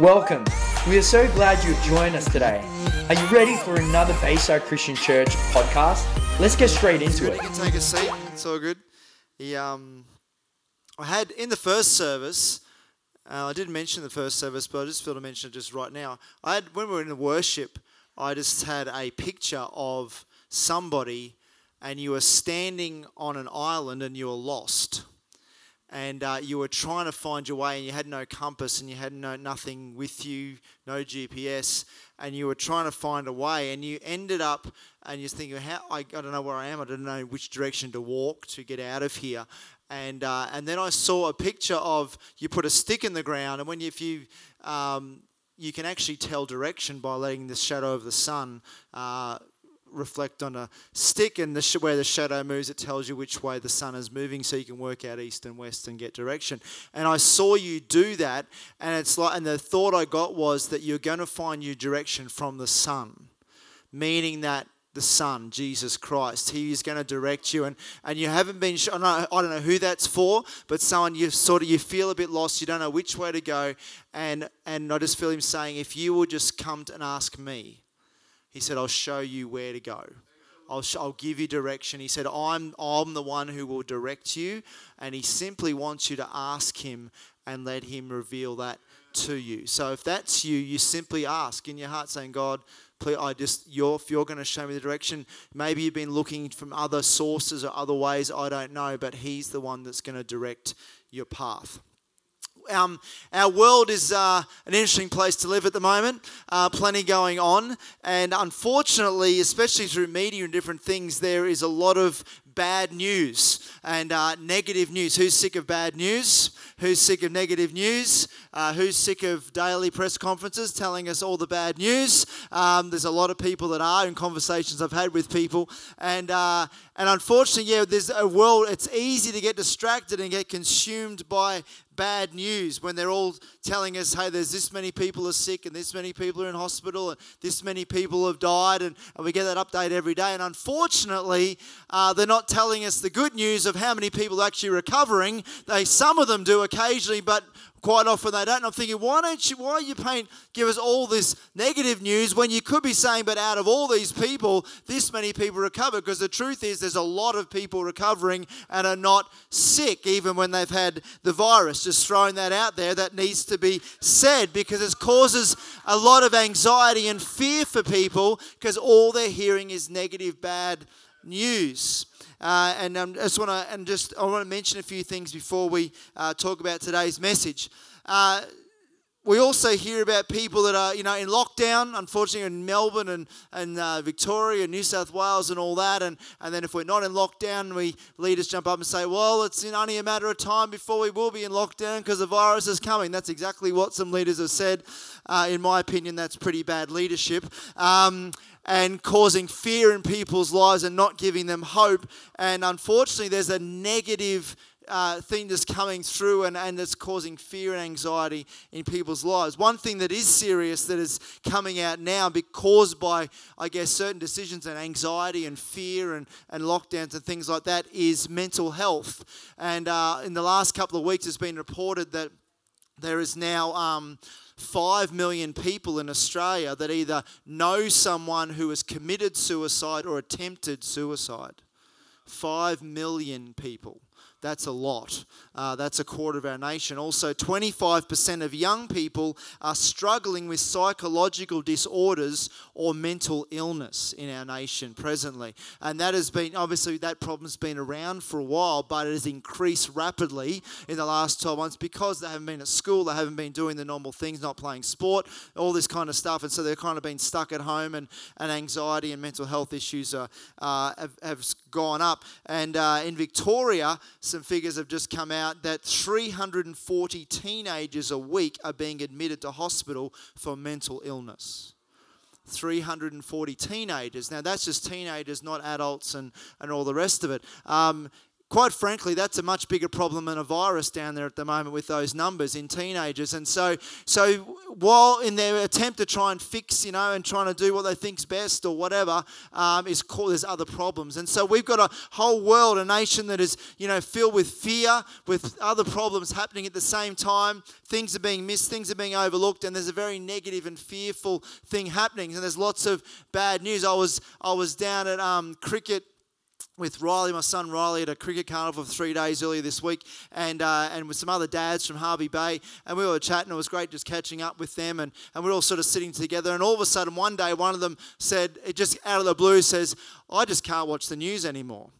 Welcome. We are so glad you've joined us today. Are you ready for another Bayside Christian Church podcast? Let's get straight into it. You can take a seat. It's all good. He, um, I had in the first service. Uh, I didn't mention the first service, but I just feel to mention it just right now. I had when we were in the worship, I just had a picture of somebody, and you were standing on an island and you were lost, and uh, you were trying to find your way, and you had no compass, and you had no nothing with you, no GPS, and you were trying to find a way, and you ended up, and you're thinking, how I, I don't know where I am, I don't know which direction to walk to get out of here, and uh, and then I saw a picture of you put a stick in the ground, and when you, if you um, you can actually tell direction by letting the shadow of the sun uh, reflect on a stick, and the sh- where the shadow moves, it tells you which way the sun is moving, so you can work out east and west and get direction. And I saw you do that, and it's like, and the thought I got was that you're going to find your direction from the sun, meaning that the Son, Jesus Christ. He is going to direct you, and, and you haven't been. I don't, know, I don't know who that's for, but someone you sort of you feel a bit lost. You don't know which way to go, and and I just feel him saying, if you will just come and ask me, he said, I'll show you where to go. I'll, sh- I'll give you direction. He said, I'm, I'm the one who will direct you. And he simply wants you to ask him and let him reveal that to you. So if that's you, you simply ask in your heart, saying, God, please, I just, you're, if you're going to show me the direction, maybe you've been looking from other sources or other ways, I don't know, but he's the one that's going to direct your path um, our world is uh, an interesting place to live at the moment. Uh, plenty going on, and unfortunately, especially through media and different things, there is a lot of bad news and uh, negative news. Who's sick of bad news? Who's sick of negative news? Uh, who's sick of daily press conferences telling us all the bad news? Um, there's a lot of people that are in conversations I've had with people, and uh, and unfortunately, yeah, there's a world. It's easy to get distracted and get consumed by bad news when they're all telling us, hey, there's this many people are sick and this many people are in hospital and this many people have died, and, and we get that update every day. And unfortunately, uh, they're not telling us the good news of how many people are actually recovering. They some of them do occasionally, but quite often they don't. And I'm thinking, why don't you? Why are you paint give us all this negative news when you could be saying, but out of all these people, this many people recover? Because the truth is, there's a lot of people recovering and are not sick, even when they've had the virus. Just throwing that out there, that needs to be said because it causes a lot of anxiety and fear for people because all they're hearing is negative, bad news. Uh, and um, I just want to and just I want to mention a few things before we uh, talk about today's message. Uh, we also hear about people that are, you know, in lockdown, unfortunately, in Melbourne and, and uh, Victoria and New South Wales and all that. And, and then if we're not in lockdown, we leaders jump up and say, well, it's in only a matter of time before we will be in lockdown because the virus is coming. That's exactly what some leaders have said. Uh, in my opinion, that's pretty bad leadership. Um, and causing fear in people's lives and not giving them hope. And unfortunately, there's a negative uh, thing that's coming through and, and that's causing fear and anxiety in people's lives. One thing that is serious that is coming out now, caused by, I guess, certain decisions and anxiety and fear and, and lockdowns and things like that, is mental health. And uh, in the last couple of weeks, it's been reported that there is now. Um, 5 million people in Australia that either know someone who has committed suicide or attempted suicide. 5 million people. That's a lot. Uh, that's a quarter of our nation. Also, 25% of young people are struggling with psychological disorders or mental illness in our nation presently. And that has been, obviously, that problem's been around for a while, but it has increased rapidly in the last 12 months because they haven't been at school, they haven't been doing the normal things, not playing sport, all this kind of stuff. And so they're kind of been stuck at home, and, and anxiety and mental health issues are, uh, have, have gone up. And uh, in Victoria, some figures have just come out that 340 teenagers a week are being admitted to hospital for mental illness. 340 teenagers. Now, that's just teenagers, not adults and, and all the rest of it. Um, quite frankly, that's a much bigger problem than a virus down there at the moment with those numbers in teenagers. And so, so while in their attempt to try and fix, you know, and trying to do what they think's best or whatever, um, is called, there's other problems. And so we've got a whole world, a nation that is, you know, filled with fear, with other problems happening at the same time. Things are being missed, things are being overlooked, and there's a very negative and fearful thing happening. And there's lots of bad news. I was I was down at um, cricket with Riley, my son Riley, at a cricket carnival for three days earlier this week, and uh, and with some other dads from Hervey Bay, and we were chatting. It was great just catching up with them, and, and we are all sort of sitting together. And all of a sudden, one day, one of them said, it just out of the blue, says, "I just can't watch the news anymore."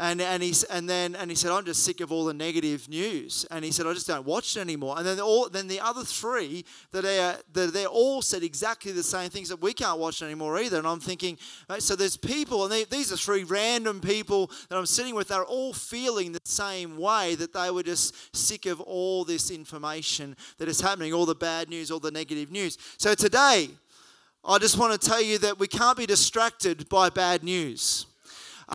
And, and, he, and then and he said, I'm just sick of all the negative news. And he said, I just don't watch it anymore. And then all then the other three that they that they all said exactly the same things that we can't watch anymore either. And I'm thinking, right, so there's people, and they, these are three random people that I'm sitting with. They're all feeling the same way that they were just sick of all this information that is happening, all the bad news, all the negative news. So today, I just want to tell you that we can't be distracted by bad news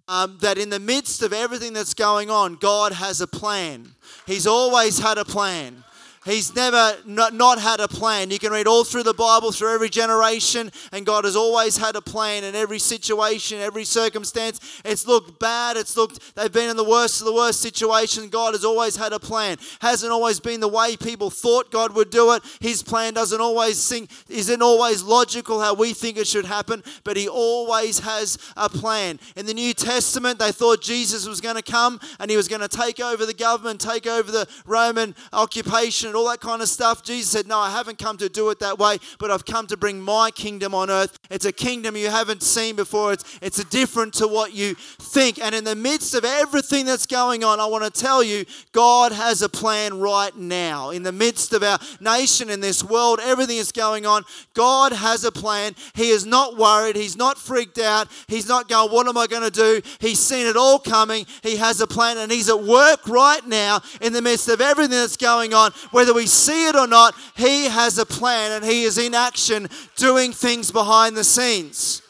um, that in the midst of everything that's going on, God has a plan. He's always had a plan. He's never not, had a plan. You can read all through the Bible, through every generation, and God has always had a plan in every situation, every circumstance. It's looked bad. It's looked, they've been in the worst of the worst situation. God has always had a plan. Hasn't always been the way people thought God would do it. His plan doesn't always sing, isn't always logical how we think it should happen, but He always has a plan. In the New Testament, they thought Jesus was going to come and He was going to take over the government, take over the Roman occupation and all that kind of stuff. Jesus said, No, I haven't come to do it that way, but I've come to bring my kingdom on earth. It's a kingdom you haven't seen before, it's, it's different to what you think. And in the midst of everything that's going on, I want to tell you, God has a plan right now. In the midst of our nation, in this world, everything is going on, God has a plan. He is not worried, He's not freaked out, He's not going, What am I going to do? He's seen it all coming. He has a plan, and He's at work right now in the midst of everything that's going on. Whether we see it or not, He has a plan and He is in action doing things behind the scenes.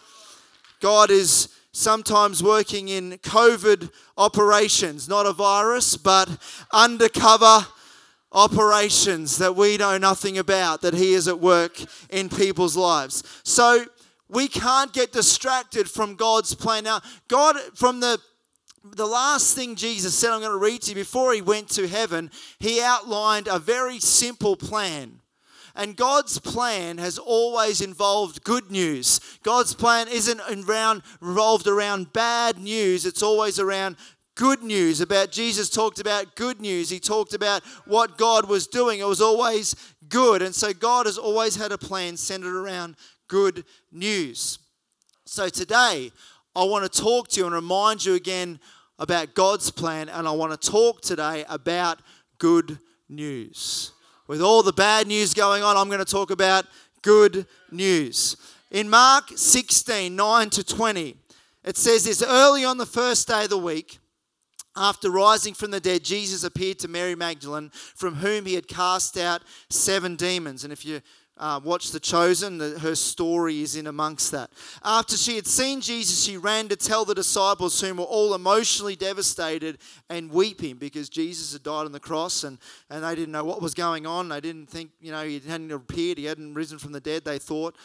God is sometimes working in COVID operations, not a virus, but undercover operations that we know nothing about, that He is at work in people's lives. So we can't get distracted from God's plan. Now, God, from the the last thing Jesus said, I'm going to read to you, before he went to heaven, he outlined a very simple plan. And God's plan has always involved good news. God's plan isn't around, revolved around bad news, it's always around good news. About Jesus talked about good news. He talked about what God was doing. It was always good. And so God has always had a plan centered around good news. So today, I want to talk to you and remind you again about God's plan, and I want to talk today about good news. With all the bad news going on, I'm going to talk about good news. In Mark 16 9 to 20, it says this early on the first day of the week, after rising from the dead, Jesus appeared to Mary Magdalene, from whom he had cast out seven demons. And if you uh, watch The Chosen, the, her story is in amongst that. After she had seen Jesus, she ran to tell the disciples, whom were all emotionally devastated and weeping because Jesus had died on the cross and, and they didn't know what was going on. They didn't think, you know, he hadn't appeared, he hadn't risen from the dead, they thought.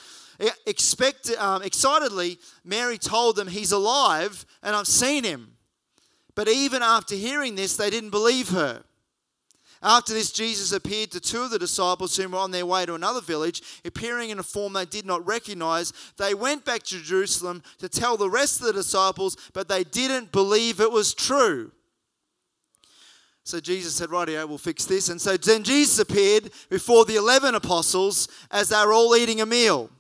Expect, um, excitedly, Mary told them, He's alive and I've seen him. But even after hearing this, they didn't believe her. After this, Jesus appeared to two of the disciples who were on their way to another village, appearing in a form they did not recognize. They went back to Jerusalem to tell the rest of the disciples, but they didn't believe it was true. So Jesus said, Rightio, we'll fix this. And so then Jesus appeared before the 11 apostles as they were all eating a meal.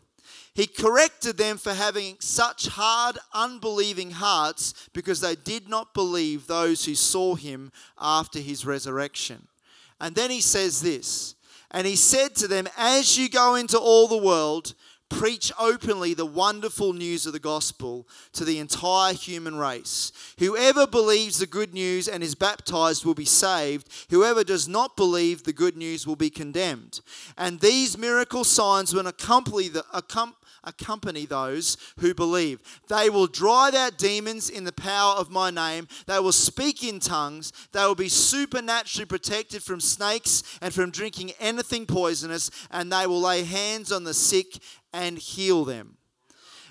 He corrected them for having such hard, unbelieving hearts because they did not believe those who saw him after his resurrection. And then he says this And he said to them, As you go into all the world, preach openly the wonderful news of the gospel to the entire human race. Whoever believes the good news and is baptized will be saved. Whoever does not believe the good news will be condemned. And these miracle signs will accompany the, accompany those who believe. They will drive out demons in the power of my name. They will speak in tongues. They will be supernaturally protected from snakes and from drinking anything poisonous, and they will lay hands on the sick and heal them.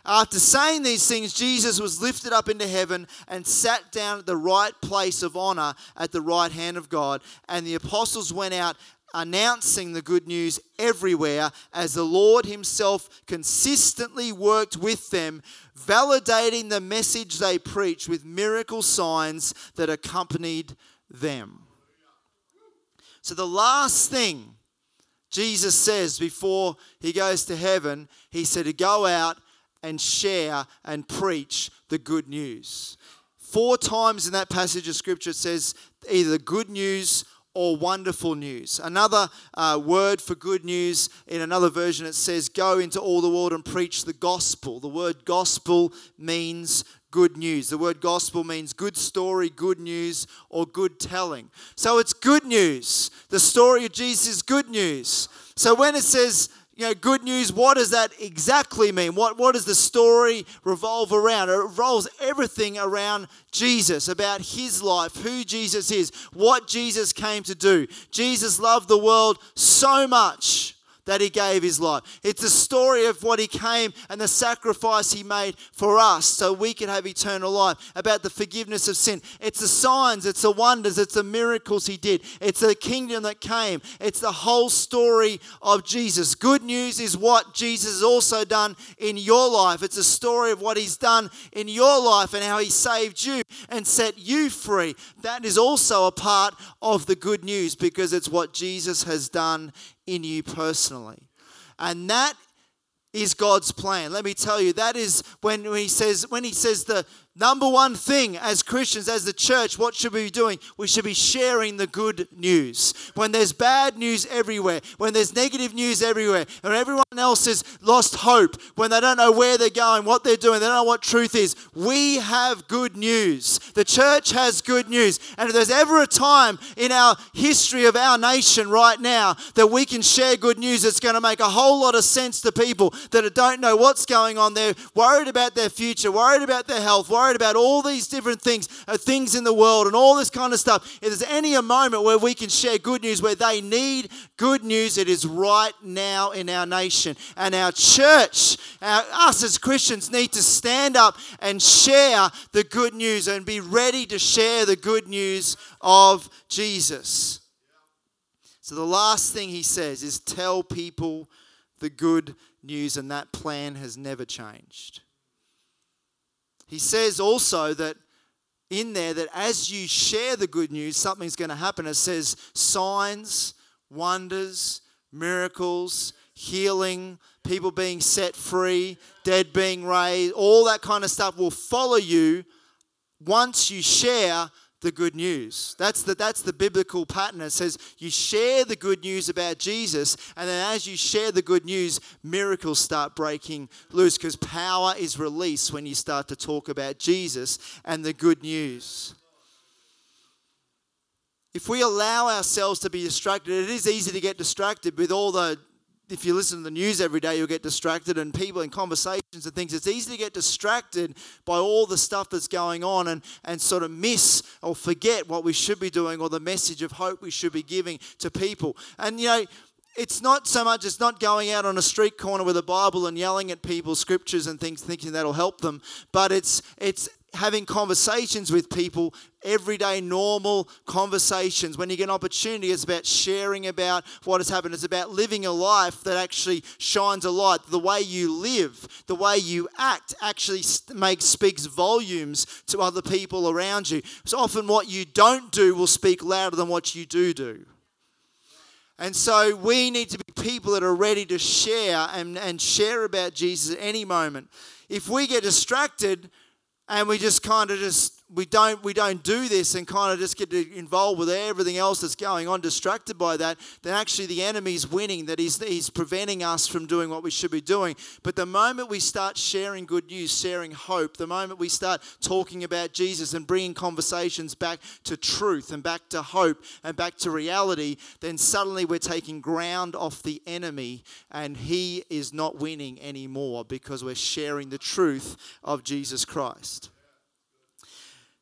After saying these things, Jesus was lifted up into heaven and sat down at the right place of honor at the right hand of God. And the apostles went out announcing the good news everywhere as the Lord Himself consistently worked with them, validating the message they preached with miracle signs that accompanied them. So, the last thing Jesus says before He goes to heaven, He said to go out and share and preach the good news. Four times in that passage of scripture it says either the good news or wonderful news. Another uh, word for good news in another version it says go into all the world and preach the gospel. The word gospel means good news. The word gospel means good story, good news, or good telling. So it's good news. The story of Jesus is good news. So when it says you know, good news, what does that exactly mean? What, what does the story revolve around? It revolves everything around Jesus, about his life, who Jesus is, what Jesus came to do. Jesus loved the world so much that he gave his life. It's a story of what he came and the sacrifice he made for us so we could have eternal life, about the forgiveness of sin. It's the signs, it's the wonders, it's the miracles he did. It's the kingdom that came. It's the whole story of Jesus. Good news is what Jesus has also done in your life. It's a story of what he's done in your life and how he saved you and set you free. That is also a part of the good news because it's what Jesus has done in you personally. And that is God's plan. Let me tell you, that is when he says when he says the Number one thing as Christians, as the church, what should we be doing? We should be sharing the good news. When there's bad news everywhere, when there's negative news everywhere, and everyone else has lost hope, when they don't know where they're going, what they're doing, they don't know what truth is, we have good news. The church has good news. And if there's ever a time in our history of our nation right now that we can share good news, it's going to make a whole lot of sense to people that don't know what's going on. They're worried about their future, worried about their health, worried worried about all these different things, uh, things in the world, and all this kind of stuff. If there's any a moment where we can share good news, where they need good news, it is right now in our nation. And our church, our, us as Christians, need to stand up and share the good news and be ready to share the good news of Jesus. So the last thing he says is tell people the good news, and that plan has never changed. He says also that in there that as you share the good news, something's going to happen. It says signs, wonders, miracles, healing, people being set free, dead being raised, all that kind of stuff will follow you once you share the good news. That's the, that's the biblical pattern. It says you share the good news about Jesus, and then as you share the good news, miracles start breaking loose because power is released when you start to talk about Jesus and the good news. If we allow ourselves to be distracted, it is easy to get distracted with all the if you listen to the news every day, you'll get distracted, and people in conversations and things. It's easy to get distracted by all the stuff that's going on and, and sort of miss or forget what we should be doing or the message of hope we should be giving to people. And, you know, it's not so much, it's not going out on a street corner with a Bible and yelling at people scriptures and things, thinking that'll help them, but it's, it's having conversations with people, everyday, normal conversations. When you get an opportunity, it's about sharing about what has happened. It's about living a life that actually shines a light. The way you live, the way you act, actually makes speaks volumes to other people around you. So often, what you don't do will speak louder than what you do do. And so we need to be people that are ready to share and, and share about Jesus at any moment. If we get distracted, and we just kind of just we don't we don't do this and kind of just get involved with everything else that's going on, distracted by that, then actually the enemy's winning. That he's he's preventing us from doing what we should be doing. But the moment we start sharing good news, sharing hope, the moment we start talking about Jesus and bringing conversations back to truth and back to hope and back to reality, then suddenly we're taking ground off the enemy, and he is not winning anymore because we're sharing the truth of Jesus Christ.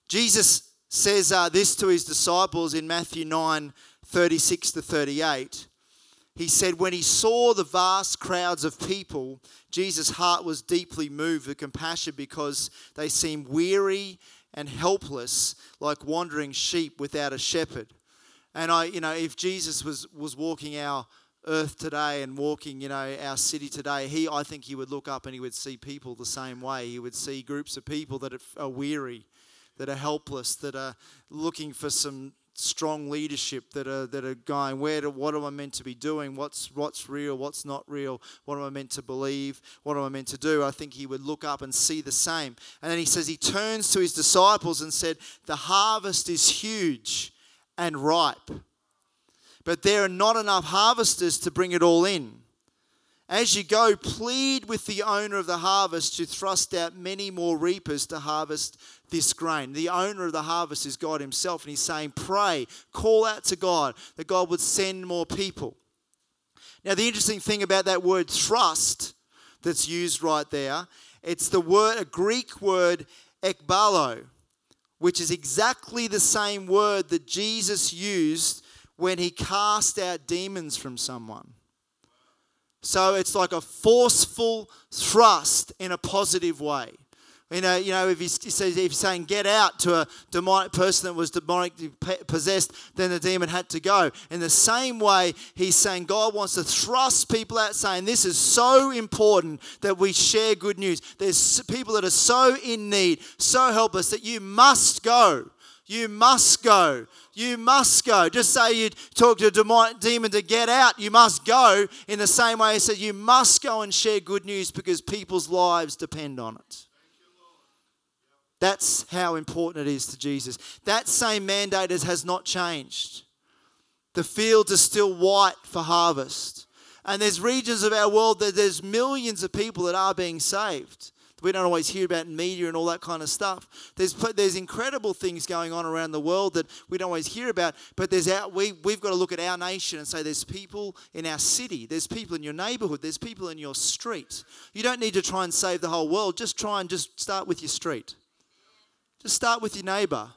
Jesus says uh, this to his disciples in Matthew 9 36 to 38. He said, When he saw the vast crowds of people, Jesus' heart was deeply moved with compassion because they seemed weary and helpless, like wandering sheep without a shepherd. And I, you know, if Jesus was, was walking our earth today and walking, you know, our city today, he, I think he would look up and he would see people the same way. He would see groups of people that are weary that are helpless, that are looking for some strong leadership that are that are going where do, what am I meant to be doing? What's what's real? What's not real? What am I meant to believe? What am I meant to do? I think he would look up and see the same. And then he says he turns to his disciples and said the harvest is huge and ripe but there are not enough harvesters to bring it all in as you go, plead with the owner of the harvest to thrust out many more reapers to harvest this grain. The owner of the harvest is God Himself, and He's saying, Pray, call out to God that God would send more people. Now, the interesting thing about that word thrust that's used right there, it's the word, a Greek word, ekbalo, which is exactly the same word that Jesus used when he cast out demons from someone. So it's like a forceful thrust in a positive way. You know, you know if, if he's saying get out to a demonic person that was demonically possessed, then the demon had to go. In the same way, he's saying God wants to thrust people out, saying this is so important that we share good news. There's people that are so in need, so helpless that you must go. You must go. You must go. Just say you talk to a demon to get out, you must go. In the same way, he said you must go and share good news because people's lives depend on it. That's how important it is to Jesus. That same mandate has not changed. The fields are still white for harvest. And there's regions of our world that there's millions of people that are being saved we don't always hear about in media and all that kind of stuff. There's there's incredible things going on around the world that we don't always hear about. But there's our, we we've got to look at our nation and say there's people in our city, there's people in your neighborhood, there's people in your street. You don't need to try and save the whole world. Just try and just start with your street. Just start with your neighbor.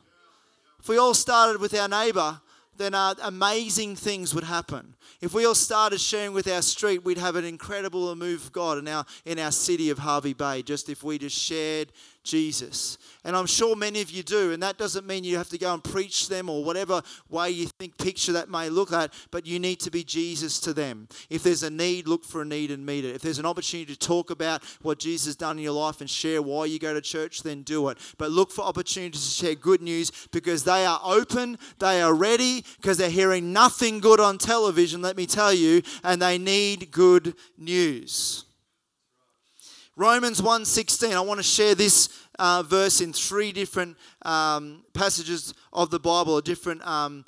If we all started with our neighbor, then uh, amazing things would happen. If we all started sharing with our street, we'd have an incredible move of God in our, in our city of Hervey Bay, just if we just shared Jesus. And I'm sure many of you do, and that doesn't mean you have to go and preach them or whatever way you think picture that may look at, but you need to be Jesus to them. If there's a need, look for a need and meet it. If there's an opportunity to talk about what Jesus has done in your life and share why you go to church, then do it. But look for opportunities to share good news because they are open, they are ready, because they're hearing nothing good on television, let me tell you, and they need good news. Romans 1.16, I want to share this uh, verse in three different um, passages of the Bible, or different um,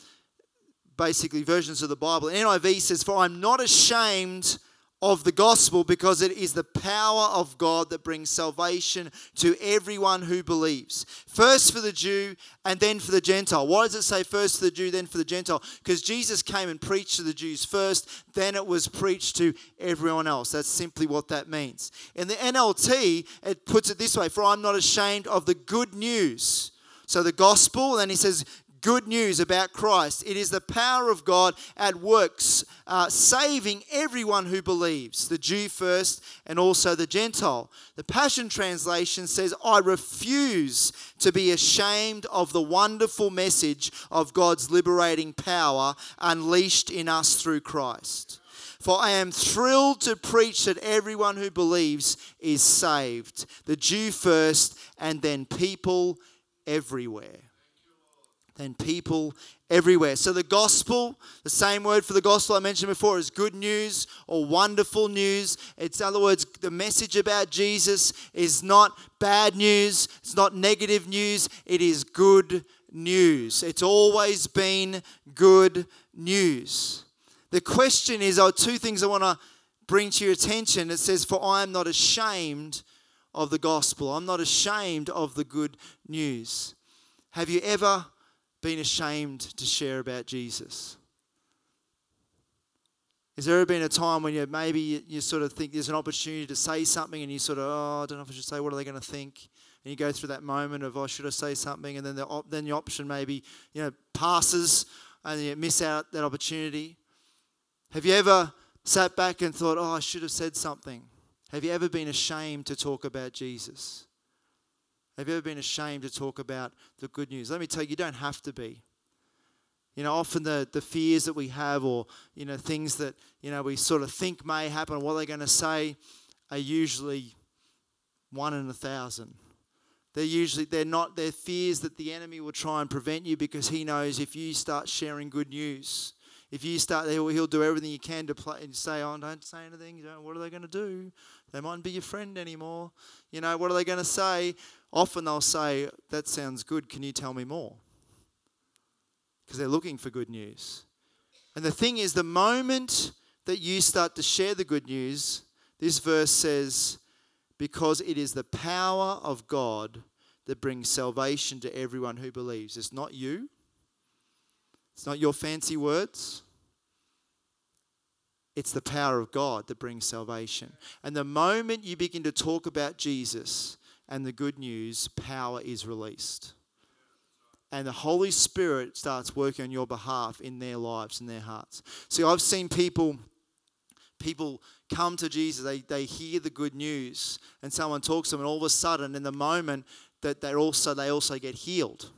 basically versions of the Bible. NIV says, For I'm not ashamed of the gospel because it is the power of God that brings salvation to everyone who believes. First for the Jew and then for the Gentile. Why does it say first for the Jew, then for the Gentile? Because Jesus came and preached to the Jews first, then it was preached to everyone else. That's simply what that means. In the NLT, it puts it this way For I'm not ashamed of the good news. So the gospel, then he says, good news about Christ. It is the power of God at works, uh, saving everyone who believes, the Jew first and also the Gentile. The Passion Translation says, I refuse to be ashamed of the wonderful message of God's liberating power unleashed in us through Christ. For I am thrilled to preach that everyone who believes is saved, the Jew first, and then people everywhere. And people everywhere. So, the gospel, the same word for the gospel I mentioned before, is good news or wonderful news. It's, in other words, the message about Jesus is not bad news, it's not negative news, it is good news. It's always been good news. The question is oh, two things I want to bring to your attention. It says, For I am not ashamed of the gospel, I'm not ashamed of the good news. Have you ever been ashamed to share about Jesus? Has there ever been a time when you maybe you, you, sort of think there's an opportunity to say something and you sort of, oh, I don't know if I should say, what are they going to think? And you go through that moment of, oh, should I say something? And then the, op- then the option maybe, you know, passes and you miss out that opportunity. Have you ever sat back and thought, oh, I should have said something? Have you ever been ashamed to talk about Jesus? Have you ever been ashamed to talk about the good news? Let me tell you, you don't have to be. You know, often the, the fears that we have or, you know, things that, you know, we sort of think may happen, what they're going to say, are usually one in a thousand. They're usually, they're not, they're fears that the enemy will try and prevent you because he knows if you start sharing good news, if you start, he'll, he'll do everything he can to play and say, oh, don't say anything. What are they going to do? They mightn't be your friend anymore. You know, what are they going to say? Often they'll say, that sounds good. Can you tell me more? Because they're looking for good news. And the thing is, the moment that you start to share the good news, this verse says, because it is the power of God that brings salvation to everyone who believes. It's not you, it's not your fancy words. It's the power of God that brings salvation. And the moment you begin to talk about Jesus and the good news, power is released. And the Holy Spirit starts working on your behalf in their lives, in their hearts. See, I've seen people people come to Jesus, they, they hear the good news, and someone talks to them, and all of a sudden, in the moment, that they're also they also get healed.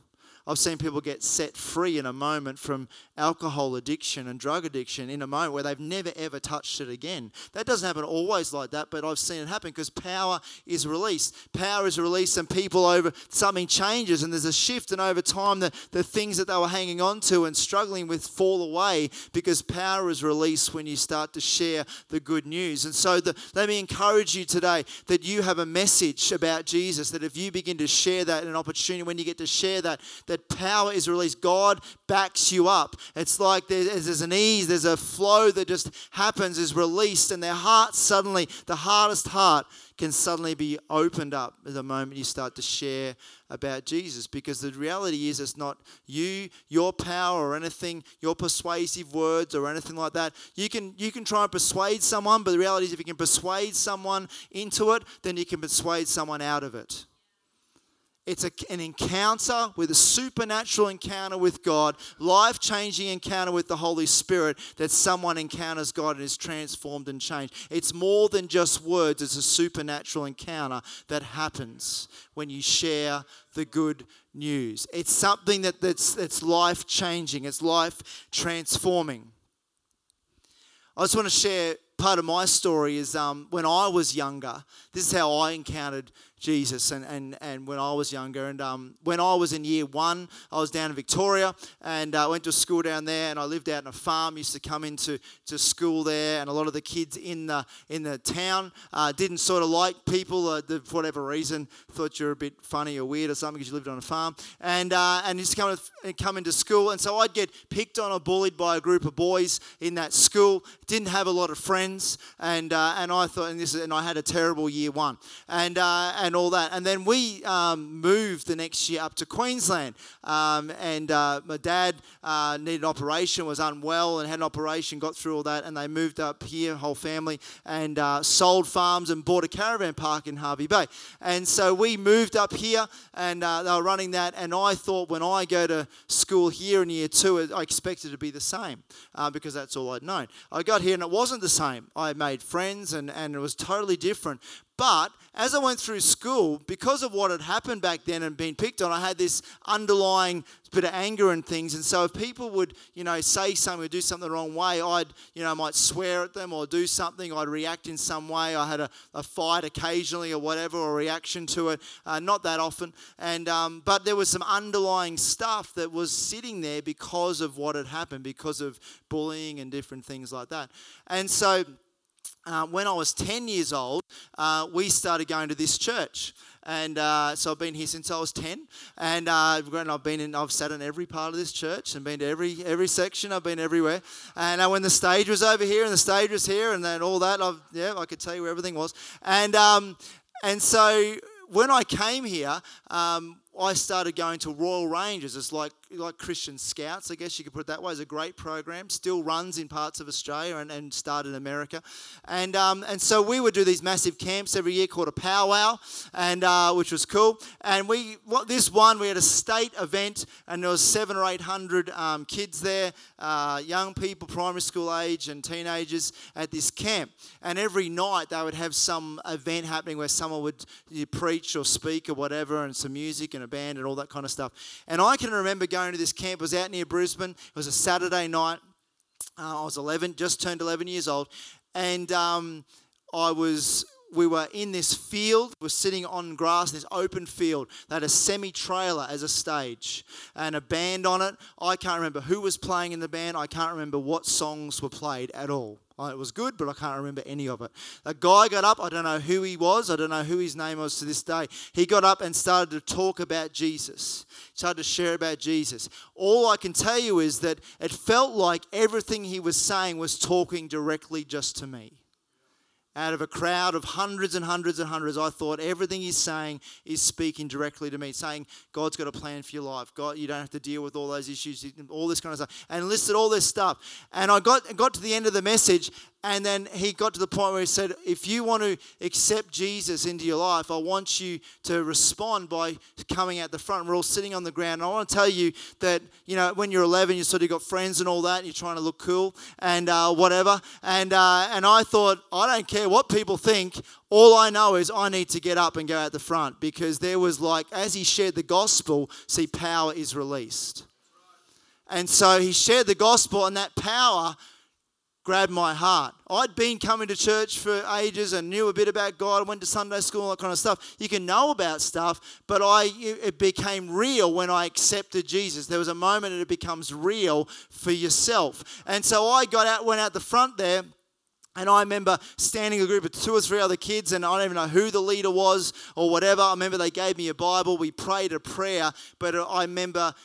I've seen people get set free in a moment from alcohol addiction and drug addiction in a moment where they've never ever touched it again. That doesn't happen always like that, but I've seen it happen because power is released. Power is released, and people over something changes, and there's a shift, and over time, the, the things that they were hanging on to and struggling with fall away because power is released when you start to share the good news. And so, the, let me encourage you today that you have a message about Jesus, that if you begin to share that, an opportunity when you get to share that, that that power is released. God backs you up. It's like there's, there's an ease, there's a flow that just happens, is released, and their heart suddenly, the hardest heart, can suddenly be opened up at the moment you start to share about Jesus. Because the reality is, it's not you, your power, or anything, your persuasive words, or anything like that. You can you can try and persuade someone, but the reality is, if you can persuade someone into it, then you can persuade someone out of it. It's a, an encounter with a supernatural encounter with God, life changing encounter with the Holy Spirit that someone encounters God and is transformed and changed. It's more than just words, it's a supernatural encounter that happens when you share the good news. It's something that, that's, that's life changing, it's life transforming. I just want to share part of my story is um, when I was younger, this is how I encountered Jesus and, and, and when I was younger. And um, when I was in year one, I was down in Victoria and I uh, went to school down there and I lived out in a farm, used to come into to school there and a lot of the kids in the, in the town uh, didn't sort of like people uh, for whatever reason, thought you were a bit funny or weird or something because you lived on a farm. And, uh, and used to come, come into school and so I'd get picked on or bullied by a group of boys in that school. Didn't have a lot of friends and, uh, and I thought, and, this, and I had a terrible year one. And, uh, and and all that. And then we um, moved the next year up to Queensland. Um, and uh, my dad uh, needed an operation, was unwell, and had an operation, got through all that. And they moved up here, whole family, and uh, sold farms and bought a caravan park in Hervey Bay. And so we moved up here, and uh, they were running that. And I thought when I go to school here in year two, I expected to be the same uh, because that's all I'd known. I got here and it wasn't the same. I made friends, and, and it was totally different. But as I went through school, because of what had happened back then and been picked on, I had this underlying bit of anger and things. And so if people would, you know, say something or do something the wrong way, I'd, you know, I might swear at them or do something. I'd react in some way. I had a, a fight occasionally or whatever, or reaction to it. Uh, not that often. And um, but there was some underlying stuff that was sitting there because of what had happened, because of bullying and different things like that. And so uh, when I was 10 years old, uh, we started going to this church. And uh, so I've been here since I was 10. And uh, I've been in, I've sat in every part of this church and been to every every section. I've been everywhere. And uh, when the stage was over here and the stage was here and then all that, I've, yeah, I could tell you where everything was. And, um, and so when I came here, um, I started going to Royal Rangers. It's like like Christian Scouts, I guess you could put it that way. It's a great program, still runs in parts of Australia and, and started in America. And um, and so we would do these massive camps every year called a powwow, and uh, which was cool. And we what this one we had a state event, and there was seven or eight hundred um, kids there, uh, young people, primary school age and teenagers at this camp. And every night they would have some event happening where someone would preach or speak or whatever, and some music and a band and all that kind of stuff. And I can remember going to this camp. It was out near Brisbane. It was a Saturday night. Uh, I was 11, just turned 11 years old, and um, I was. We were in this field. We were sitting on grass, this open field. They had a semi-trailer as a stage and a band on it. I can't remember who was playing in the band. I can't remember what songs were played at all. It was good, but I can't remember any of it. A guy got up, I don't know who he was, I don't know who his name was to this day. He got up and started to talk about Jesus, started to share about Jesus. All I can tell you is that it felt like everything he was saying was talking directly just to me out of a crowd of hundreds and hundreds and hundreds, I thought everything he's saying is speaking directly to me, saying God's got a plan for your life. God, you don't have to deal with all those issues, all this kind of stuff, and listed all this stuff. And I got got to the end of the message, and then he got to the point where he said, If you want to accept Jesus into your life, I want you to respond by coming out the front. We're all sitting on the ground. And I want to tell you that, you know, when you're 11, you sort of got friends and all that, and you're trying to look cool and uh, whatever. And, uh, and I thought, I don't care what people think. All I know is I need to get up and go out the front because there was like, as he shared the gospel, see, power is released. And so he shared the gospel, and that power grabbed my heart. I'd been coming to church for ages and knew a bit about God, I went to Sunday school, that kind of stuff. You can know about stuff, but I it became real when I accepted Jesus. There was a moment that it becomes real for yourself. And so I got out, went out the front there. And I remember standing a group of two or three other kids, and I don't even know who the leader was or whatever. I remember they gave me a Bible. We prayed a prayer, but I remember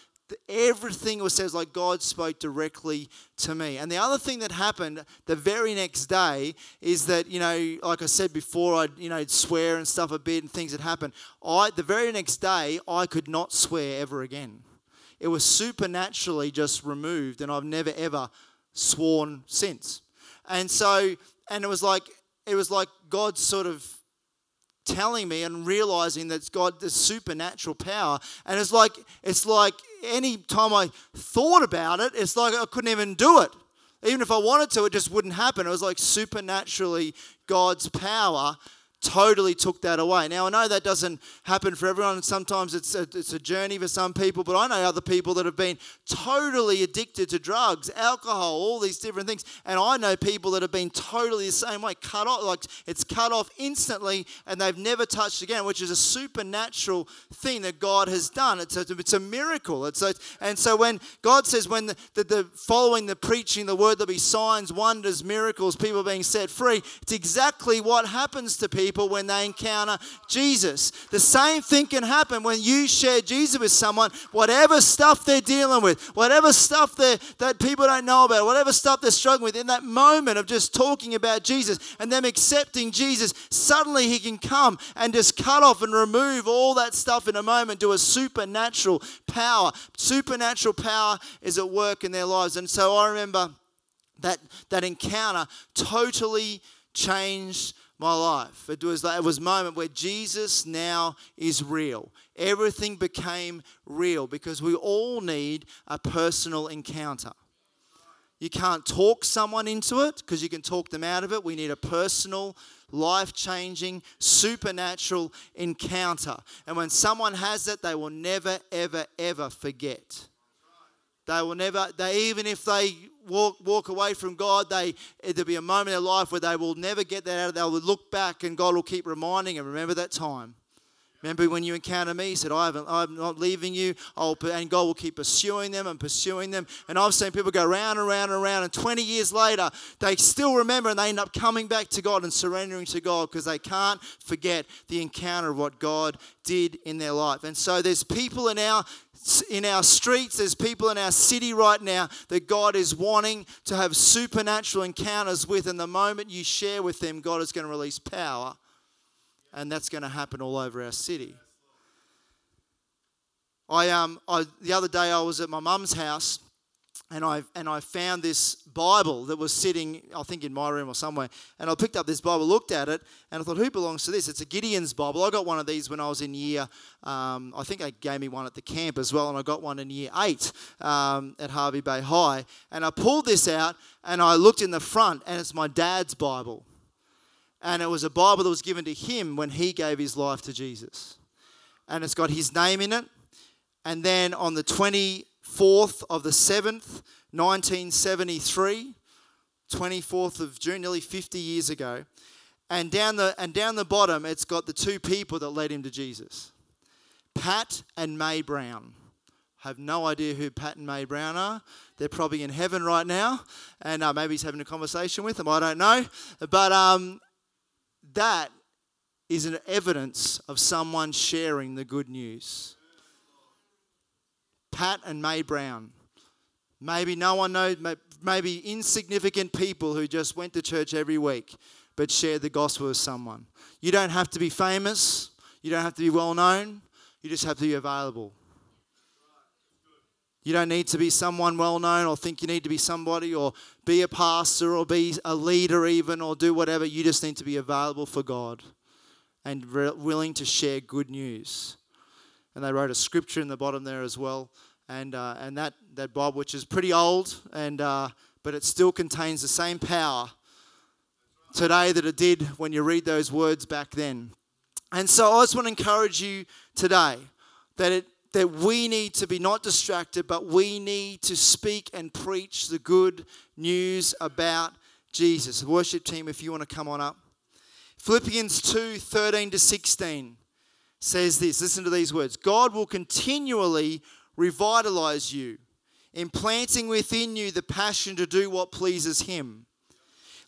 everything was says like God spoke directly to me. And the other thing that happened the very next day is that you know, like I said before, I'd you know swear and stuff a bit, and things had happened. I the very next day I could not swear ever again. It was supernaturally just removed, and I've never ever sworn since. And so, and it was like it was like God sort of telling me and realizing that God the supernatural power. And it's like it's like any time I thought about it, it's like I couldn't even do it. Even if I wanted to, it just wouldn't happen. It was like supernaturally God's power totally took that away. Now, I know that doesn't happen for everyone, sometimes it's a, it's a journey for some people, but I know other people that have been totally addicted to drugs, alcohol, all these different things. And I know people that have been totally the same way, cut off, like it's cut off instantly, and they've never touched again, which is a supernatural thing that God has done. It's a, it's a miracle. It's a, and so when God says, when the, the, the following the preaching, the word, there'll be signs, wonders, miracles, people being set free, it's exactly what happens to people people when they encounter Jesus. The same thing can happen when you share Jesus with someone, whatever stuff they're dealing with, whatever stuff that people don't know about, whatever stuff they're struggling with, in that moment of just talking about Jesus and them accepting Jesus, suddenly He can come and just cut off and remove all that stuff in a moment to a supernatural power. Supernatural power is at work in their lives. And so I remember that, that encounter totally changed my life. It was, it was a moment where Jesus now is real. Everything became real because we all need a personal encounter. You can't talk someone into it because you can talk them out of it. We need a personal, life changing, supernatural encounter. And when someone has it, they will never, ever, ever forget. They will never, they even if they walk, walk away from God, they there'll be a moment in their life where they will never get that out. of They'll look back and God will keep reminding them, remember that time. Remember when you encounter me, he said, I I'm not leaving you. I'll, and God will keep pursuing them and pursuing them. And I've seen people go round and round and round, and 20 years later, they still remember and they end up coming back to God and surrendering to God because they can't forget the encounter of what God did in their life. And so there's people in our in our streets, there's people in our city right now that God is wanting to have supernatural encounters with. And the moment you share with them, God is going to release power and that's going to happen all over our city. I um I, the other day I was at my mum's house and I and I found this Bible that was sitting I think in my room or somewhere and I picked up this Bible looked at it and I thought who belongs to this it's a Gideon's Bible I got one of these when I was in year um, I think they gave me one at the camp as well and I got one in year 8 um, at Hervey Bay High and I pulled this out and I looked in the front and it's my dad's Bible and it was a Bible that was given to him when he gave his life to Jesus. And it's got his name in it. And then on the 24th of the 7th, 1973, 24th of June, nearly 50 years ago, and down the and down the bottom, it's got the two people that led him to Jesus, Pat and May Brown. I have no idea who Pat and May Brown are. They're probably in heaven right now, and uh, maybe he's having a conversation with them. I don't know, but um, that is an evidence of someone sharing the good news. Pat and May Brown. Maybe no one knows, maybe insignificant people who just went to church every week but shared the gospel with someone. You don't have to be famous, you don't have to be well known, you just have to be available. You don't need to be someone well known or think you need to be somebody or be a pastor or be a leader even or do whatever. You just need to be available for God and re- willing to share good news. And they wrote a scripture in the bottom there as well. And, uh, and that, that Bible, which is pretty old, and, uh, but it still contains the same power today that it did when you read those words back then. And so I just want to encourage you today that it that we need to be not distracted, but we need to speak and preach the good news about Jesus. The worship team, if you want to come on up. Philippians 2 13 to 16 says this listen to these words God will continually revitalize you, implanting within you the passion to do what pleases Him.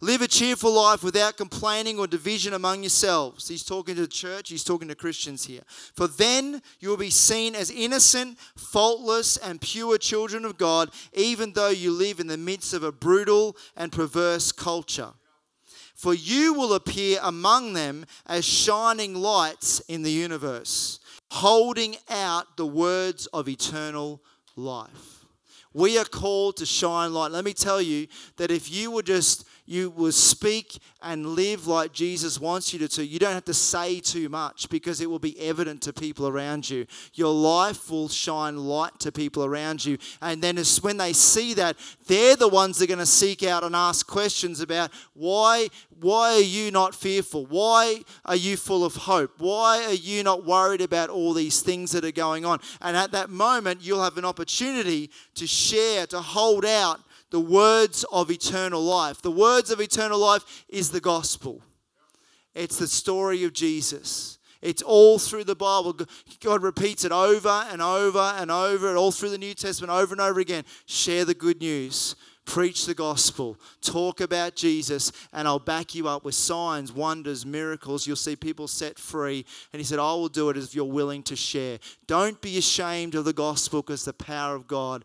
Live a cheerful life without complaining or division among yourselves. He's talking to the church, he's talking to Christians here. For then you will be seen as innocent, faultless, and pure children of God, even though you live in the midst of a brutal and perverse culture. For you will appear among them as shining lights in the universe, holding out the words of eternal life. We are called to shine light. Let me tell you that if you were just you will speak and live like Jesus wants you to. You don't have to say too much because it will be evident to people around you. Your life will shine light to people around you. And then as when they see that, they're the ones that are going to seek out and ask questions about why why are you not fearful? Why are you full of hope? Why are you not worried about all these things that are going on? And at that moment, you'll have an opportunity to share, to hold out the words of eternal life. The words of eternal life is the gospel, it's the story of Jesus. It's all through the Bible. God repeats it over and over and over, and all through the New Testament, over and over again. Share the good news preach the gospel, talk about Jesus, and I'll back you up with signs, wonders, miracles. You'll see people set free. And he said, I will do it if you're willing to share. Don't be ashamed of the gospel because the power of God